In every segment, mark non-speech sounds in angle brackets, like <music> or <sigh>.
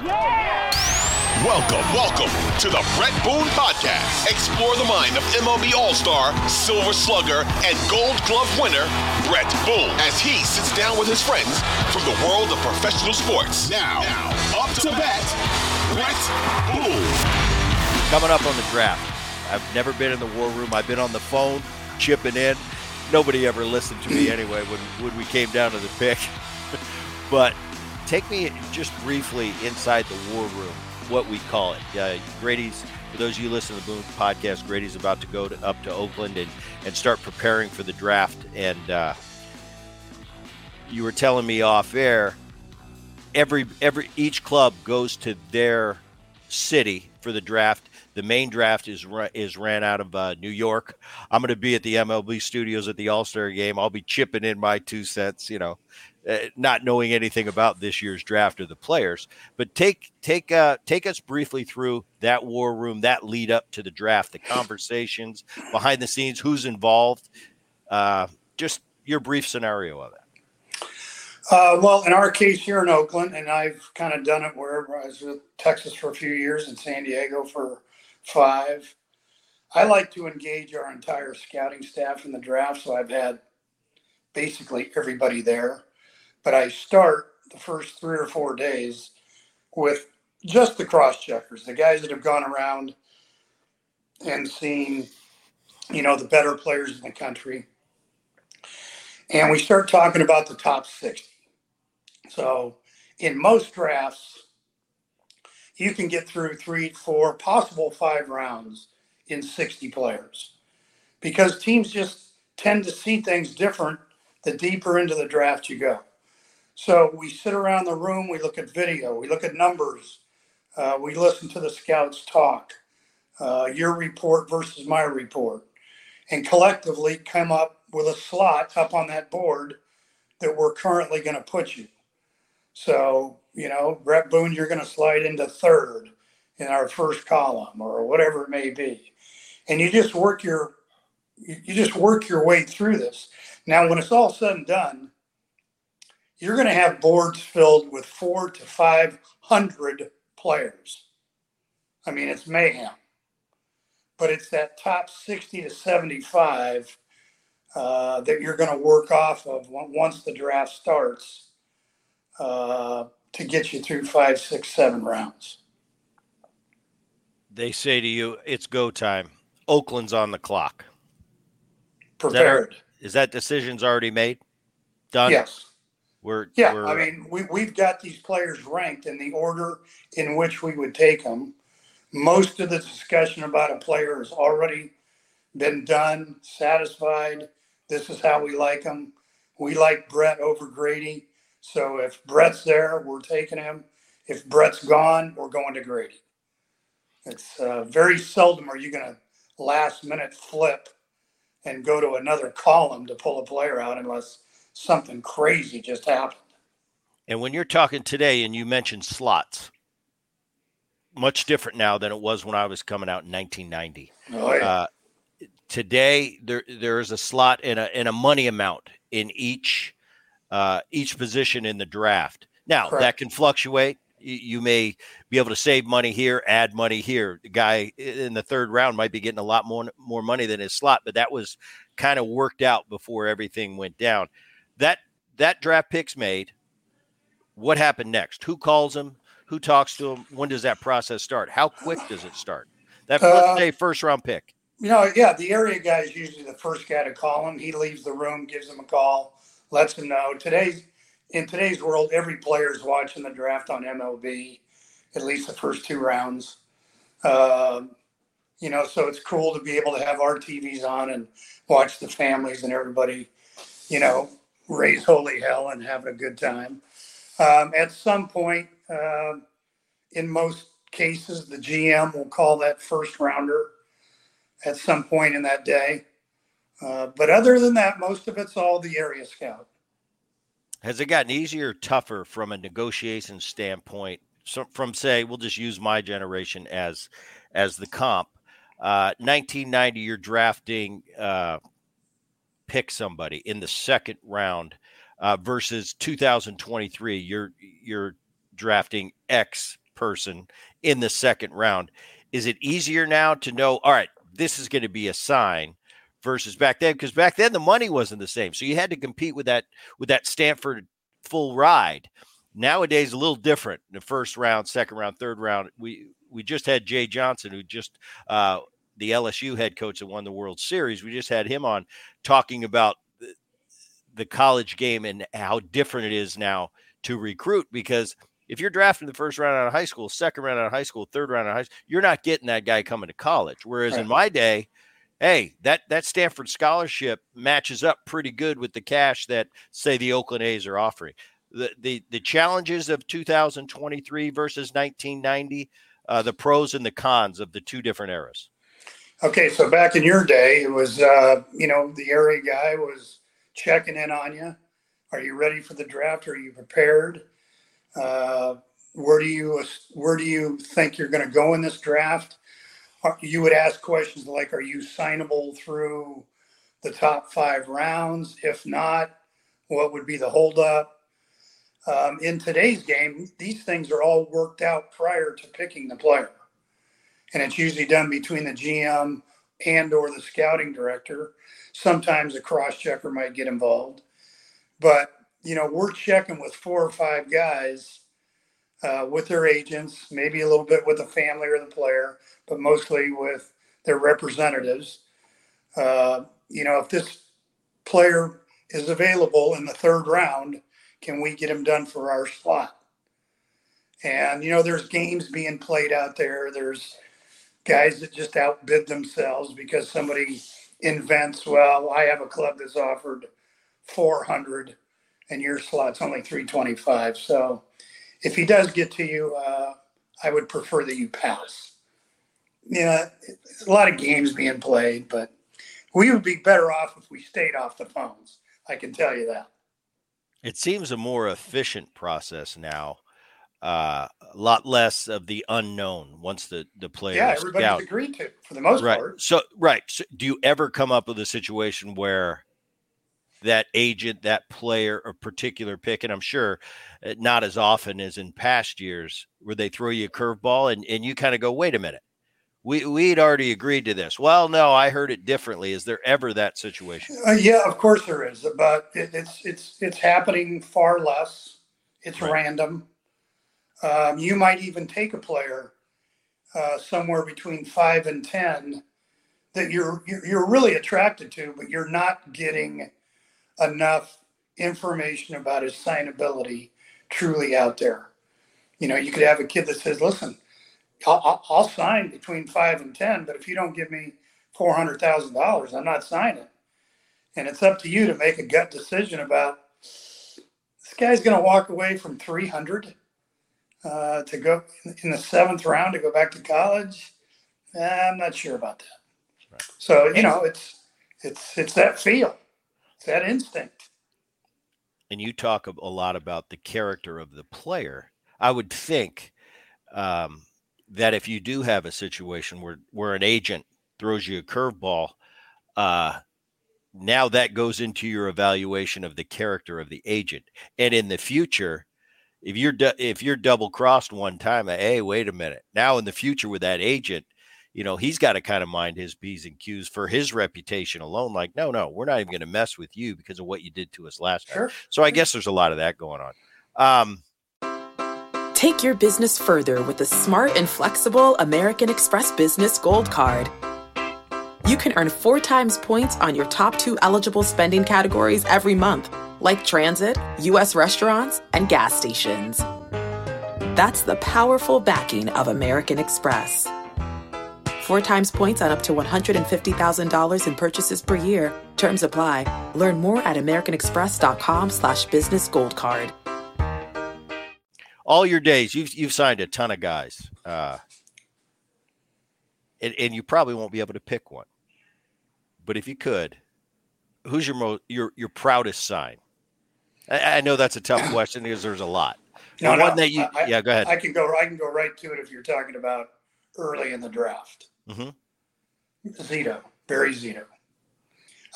Welcome, welcome to the Bret Boone Podcast. Explore the mind of MLB All Star, Silver Slugger, and Gold Glove winner, Bret Boone, as he sits down with his friends from the world of professional sports. Now, now up to bat, Bret Boone. Coming up on the draft. I've never been in the war room. I've been on the phone, chipping in. Nobody ever listened to me <clears throat> anyway when, when we came down to the pick. <laughs> but take me just briefly inside the war room, what we call it. Uh, Grady's, for those of you listening to the Boone podcast, Grady's about to go to, up to Oakland and, and start preparing for the draft. And uh, you were telling me off air, every every each club goes to their city for the draft. The main draft is is ran out of uh, New York. I'm going to be at the MLB studios at the All Star game. I'll be chipping in my two cents. You know, uh, not knowing anything about this year's draft or the players. But take take uh, take us briefly through that war room, that lead up to the draft, the conversations behind the scenes, who's involved, uh, just your brief scenario of it. Uh, well, in our case here in Oakland, and I've kind of done it wherever I was with Texas for a few years and San Diego for five. I like to engage our entire scouting staff in the draft, so I've had basically everybody there but I start the first three or four days with just the cross checkers, the guys that have gone around and seen, you know, the better players in the country. And we start talking about the top 60. So in most drafts, you can get through three, four, possible five rounds in 60 players because teams just tend to see things different the deeper into the draft you go. So we sit around the room, we look at video, we look at numbers, uh, we listen to the scouts talk, uh, your report versus my report, and collectively come up with a slot up on that board that we're currently going to put you. So, you know, Bret Boone, you're going to slide into third in our first column or whatever it may be. And you just work your you just work your way through this. Now, when it's all said and done, you're going to have boards filled with four to 500 players. I mean, it's mayhem. But it's that top 60 to 75 uh, that you're going to work off of once the draft starts uh, to get you through five, six, seven rounds. They say to you, it's go time. Oakland's on the clock. Prepared. Is that, is that decision's already made? Done? Yes. We're yeah. We're, I mean, we we've got these players ranked in the order in which we would take them. Most of the discussion about a player has already been done. Satisfied. This is how we like them. We like Bret over Grady. So if Bret's there, we're taking him. If Bret's gone, we're going to Grady. It's uh, very seldom are you going to last minute flip and go to another column to pull a player out unless something crazy just happened. And when you're talking today and you mentioned slots, much different now than it was when I was coming out in 1990. Oh, yeah. uh, today there there is a slot and a and a money amount in each uh, each position in the draft. Now Correct. that can fluctuate. You, you, may be able to save money here, add money here. The guy in the third round might be getting a lot more more money than his slot, but that was kind of worked out before everything went down that that draft pick's made. What happened next? Who calls him? Who talks to him? When does that process start? How quick does it start? That first uh, day, first round pick. You know, yeah, the area guy is usually the first guy to call him. He leaves the room, gives him a call, lets him know. Today's in today's world, every player is watching the draft on MLB, at least the first two rounds. Uh, you know, so it's cool to be able to have our TVs on and watch the families and everybody, you know, raise holy hell and have a good time. Um, at some point, uh, in most cases, the GM will call that first rounder at some point in that day. Uh, but other than that, most of it's all the area scout. Has it gotten easier tougher from a negotiation standpoint? So from say, we'll just use my generation as as the comp. Uh, 1990, you're drafting uh, pick somebody in the second round uh, versus 2023. You're you're drafting X person in the second round. Is it easier now to know, all right, this is going to be a sign versus back then? Because back then the money wasn't the same. So you had to compete with that with that Stanford full ride. Nowadays, a little different. The first round, second round, third round, we we just had Jay Johnson, who just uh, the LSU head coach that won the World Series. We just had him on talking about the, college game and how different it is now to recruit because if you're drafting the first round out of high school, second round out of high school, third round out of high school, you're not getting that guy coming to college. Whereas right. in my day, hey, that that Stanford scholarship matches up pretty good with the cash that say the Oakland A's are offering. The the the challenges of 2023 versus 1990, uh, the pros and the cons of the two different eras. Okay, so back in your day, it was uh, you know the area guy was checking in on you. Are you ready for the draft? Are you prepared? Uh, where do you where do you think you're going to go in this draft? You would ask questions like, "Are you signable through the top five rounds? If not, what would be the holdup?" Um, in today's game, these things are all worked out prior to picking the player, and it's usually done between the GM and or the scouting director. Sometimes a cross checker might get involved, but you know, we're checking with four or five guys uh, with their agents, maybe a little bit with the family or the player, but mostly with their representatives. Uh, you know, if this player is available in the third round, can we get him done for our slot? And, you know, there's games being played out there. There's guys that just outbid themselves because somebody invents, well, I have a club that's offered 400 and your slot's only 325. So if he does get to you, uh, I would prefer that you pass. You know, a lot of games being played, but we would be better off if we stayed off the phones. I can tell you that. It seems a more efficient process now. Uh, a lot less of the unknown once the the player. Yeah, everybody's scout. agreed to for the most right. part. So right. So do you ever come up with a situation where that agent, that player, a particular pick. And I'm sure uh, not as often as in past years where they throw you a curveball and, and you kind of go, wait a minute. We, we'd already agreed to this. Well, no, I heard it differently. Is there ever that situation? Uh, yeah, of course there is, but it, it's it's it's happening far less. It's right. random. Um, you might even take a player uh, somewhere between five and ten that you're you're really attracted to, but you're not getting enough information about his signability truly out there. You know, you could have a kid that says, listen, I'll, I'll sign between five and 10, but if you don't give me $400,000, I'm not signing. And it's up to you to make a gut decision about this guy's going to walk away from 300 uh, to go in the seventh round to go back to college. Eh, I'm not sure about that. Right. So, you know, it's, it's, it's that feel. It's that instinct. And you talk a lot about the character of the player. I would think um, that if you do have a situation where where an agent throws you a curveball, uh, now that goes into your evaluation of the character of the agent. And in the future, if you're if you're double crossed one time, hey, wait a minute. Now in the future with that agent, you know, he's got to kind of mind his P's and Q's for his reputation alone. Like, no, no, we're not even going to mess with you because of what you did to us last sure. time. So I guess there's a lot of that going on. Um, Take your business further with the smart and flexible American Express Business Gold Card. You can earn four times points on your top two eligible spending categories every month, like transit, U.S. restaurants, and gas stations. That's the powerful backing of American Express. Four times points on up to $150,000 in purchases per year. Terms apply. Learn more at americanexpress.com slash business gold card. All your days, you've, you've signed a ton of guys. Uh, and, and you probably won't be able to pick one. But if you could, who's your most your your proudest sign? I, I know that's a tough question because there's a lot. No, one no, that you I, yeah, go ahead. I can go I can go right to it if you're talking about early in the draft. Mm-hmm. Zito, Barry Zito.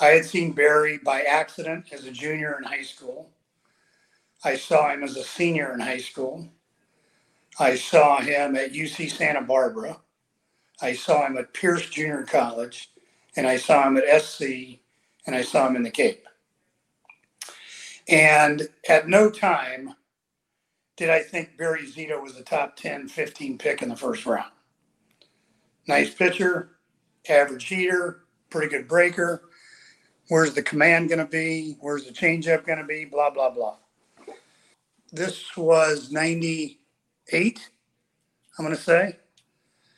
I had seen Barry by accident as a junior in high school. I saw him as a senior in high school. I saw him at UC Santa Barbara. I saw him at Pierce Junior College, and I saw him at SC, and I saw him in the Cape. And at no time did I think Barry Zito was a top 10, 15 pick in the first round. Nice pitcher, average heater, pretty good breaker. Where's the command going to be? Where's the changeup going to be? Blah, blah, blah. This was 98, I'm going to say.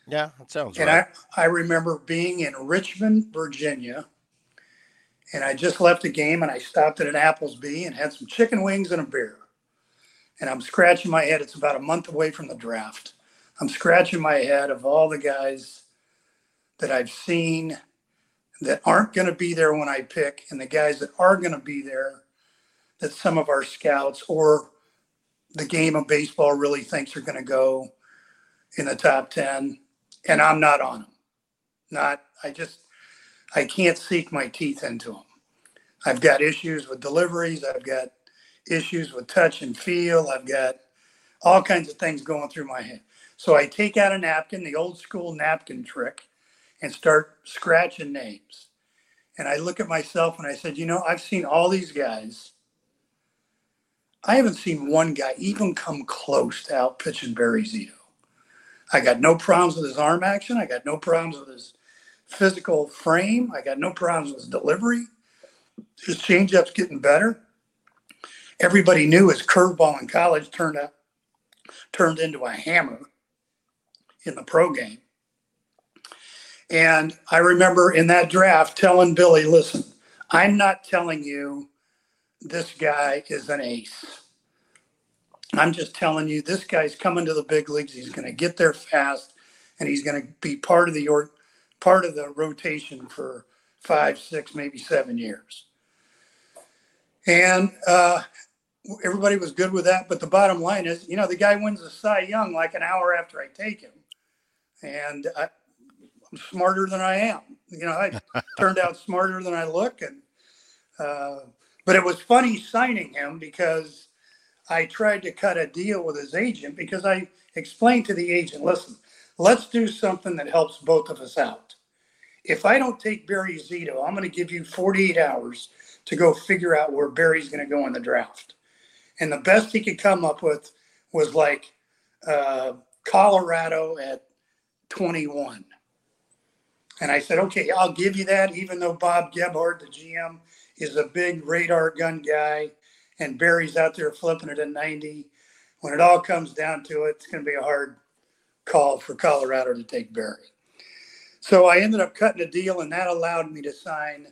Yeah, that sounds and right. I, I remember being in Richmond, Virginia, and I just left a game and I stopped at an Applebee's and had some chicken wings and a beer. And I'm scratching my head. It's about a month away from the draft. I'm scratching my head of all the guys that I've seen that aren't going to be there when I pick, and the guys that are going to be there that some of our scouts or the game of baseball really thinks are going to go in the top 10 and I'm not on them. Not, I just, I can't sink my teeth into them. I've got issues with deliveries. I've got issues with touch and feel. I've got all kinds of things going through my head. So I take out a napkin, the old school napkin trick, and start scratching names. And I look at myself and I said, you know, I've seen all these guys. I haven't seen one guy even come close to out pitching Barry Zito. I got no problems with his arm action. I got no problems with his physical frame. I got no problems with delivery. His changeup's getting better. Everybody knew his curveball in college turned out turned into a hammer in the pro game. And I remember in that draft telling Billy, listen, I'm not telling you this guy is an ace. I'm just telling you, this guy's coming to the big leagues. He's going to get there fast, and he's going to be part of the part of the rotation for five, six, maybe seven years. And uh, everybody was good with that. But the bottom line is, you know, the guy wins the Cy Young like an hour after I take him, and I, I'm smarter than I am. You know, I <laughs> turned out smarter than I look, and uh, but it was funny signing him because I tried to cut a deal with his agent because I explained to the agent, listen, let's do something that helps both of us out. If I don't take Barry Zito, I'm going to give you 48 hours to go figure out where Barry's going to go in the draft. And the best he could come up with was like uh, Colorado at 21. And I said, okay, I'll give you that, even though Bob Gebhard, the GM, is a big radar gun guy and Barry's out there flipping it at 90. When it all comes down to it, it's going to be a hard call for Colorado to take Barry. So I ended up cutting a deal, and that allowed me to sign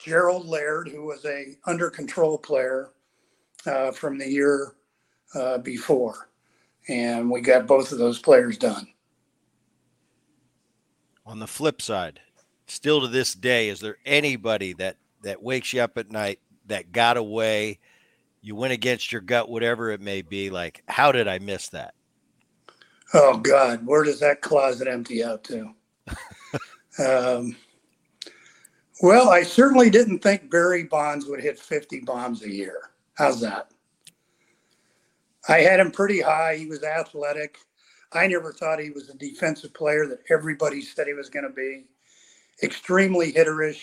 Gerald Laird, who was a under control player uh, from the year uh, before, and we got both of those players done. On the flip side, still to this day, is there anybody that that wakes you up at night that got away? You went against your gut, whatever it may be. Like, how did I miss that? Oh God, where does that closet empty out to? <laughs> um, well, I certainly didn't think Barry Bonds would hit 50 bombs a year. How's that? I had him pretty high. He was athletic. I never thought he was a defensive player that everybody said he was going to be. Extremely hitterish.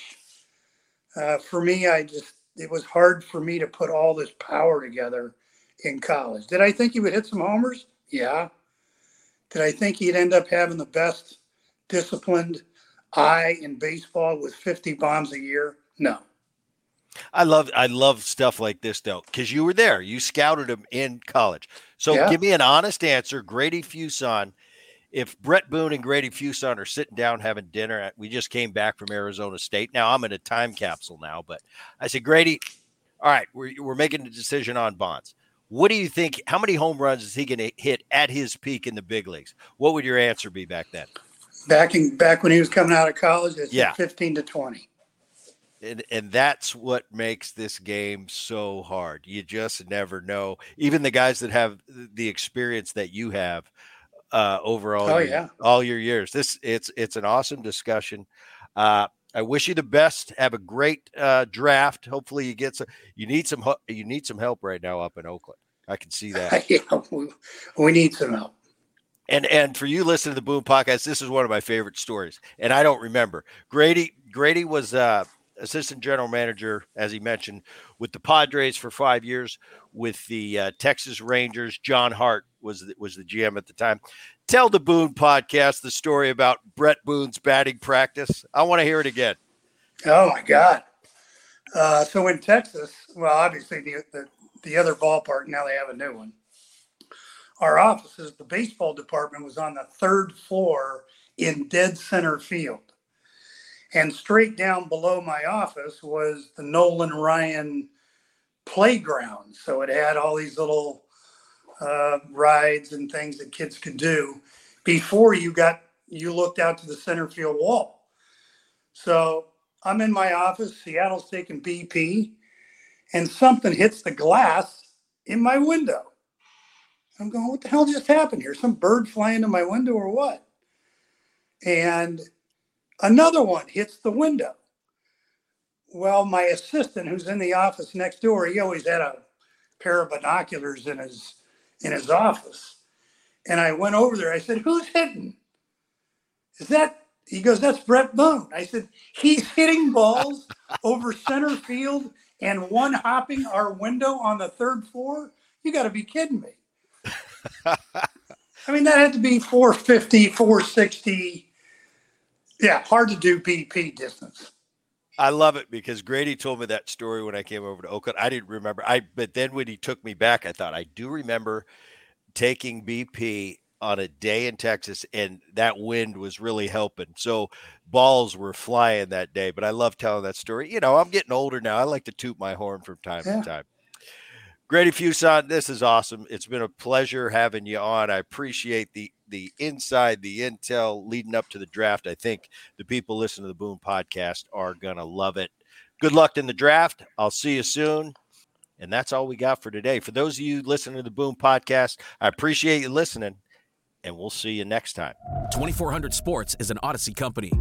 Uh, for me, I just it was hard for me to put all this power together in college. Did I think he would hit some homers? Yeah. Did I think he'd end up having the best disciplined eye in baseball with 50 bombs a year? No. I love I love stuff like this though, because you were there. You scouted him in college. So yeah. give me an honest answer. Grady Fuson, if Bret Boone and Grady Fuson are sitting down having dinner, we just came back from Arizona State. Now I'm in a time capsule now, but I said, Grady, all right, we're, we're making a decision on Bonds. What do you think? How many home runs is he going to hit at his peak in the big leagues? What would your answer be back then? Back in back when he was coming out of college, it's yeah. 15 to 20 and and that's what makes this game so hard. You just never know. Even the guys that have the experience that you have uh, over all, oh, your, yeah. all your years. This it's it's an awesome discussion. Uh, I wish you the best. Have a great uh, draft. Hopefully, you get some. You need some. You need some help right now up in Oakland. I can see that. <laughs> yeah, we, we need some help. And and for you listening to the Boone podcast, this is one of my favorite stories. And I don't remember. Grady Grady was uh, assistant general manager, as he mentioned, with the Padres for five years, with the uh, Texas Rangers. John Hart was the, was the GM at the time. Tell the Boone podcast the story about Bret Boone's batting practice. I want to hear it again. Oh my God! Uh, so in Texas, well, obviously the, the the other ballpark now they have a new one our offices, the baseball department was on the third floor in dead center field. And straight down below my office was the Nolan Ryan playground. So it had all these little uh, rides and things that kids could do before you got you looked out to the center field wall. So I'm in my office, Seattle's taking BP, and something hits the glass in my window. I'm going, what the hell just happened here? Some bird flying in my window or what? And another one hits the window. Well, my assistant, who's in the office next door, he always had a pair of binoculars in his in his office. And I went over there. I said, "Who's hitting? Is that?" He goes, "That's Bret Boone." I said, "He's hitting balls <laughs> over center field and one hopping our window on the third floor. You got to be kidding me!" I mean, that had to be 450, 460. Yeah, hard to do BP distance. I love it because Grady told me that story when I came over to Oakland. I didn't remember. I but then when he took me back, I thought I do remember taking BP on a day in Texas, and that wind was really helping. So balls were flying that day. But I love telling that story. You know, I'm getting older now. I like to toot my horn from time yeah. to time. Grady Fuson, this is awesome. It's been a pleasure having you on. I appreciate the the inside, the intel leading up to the draft. I think the people listening to the Boone podcast are gonna love it. Good luck in the draft. I'll see you soon. And that's all we got for today. For those of you listening to the Boone podcast, I appreciate you listening, and we'll see you next time. 2400 Sports is an Audacy company.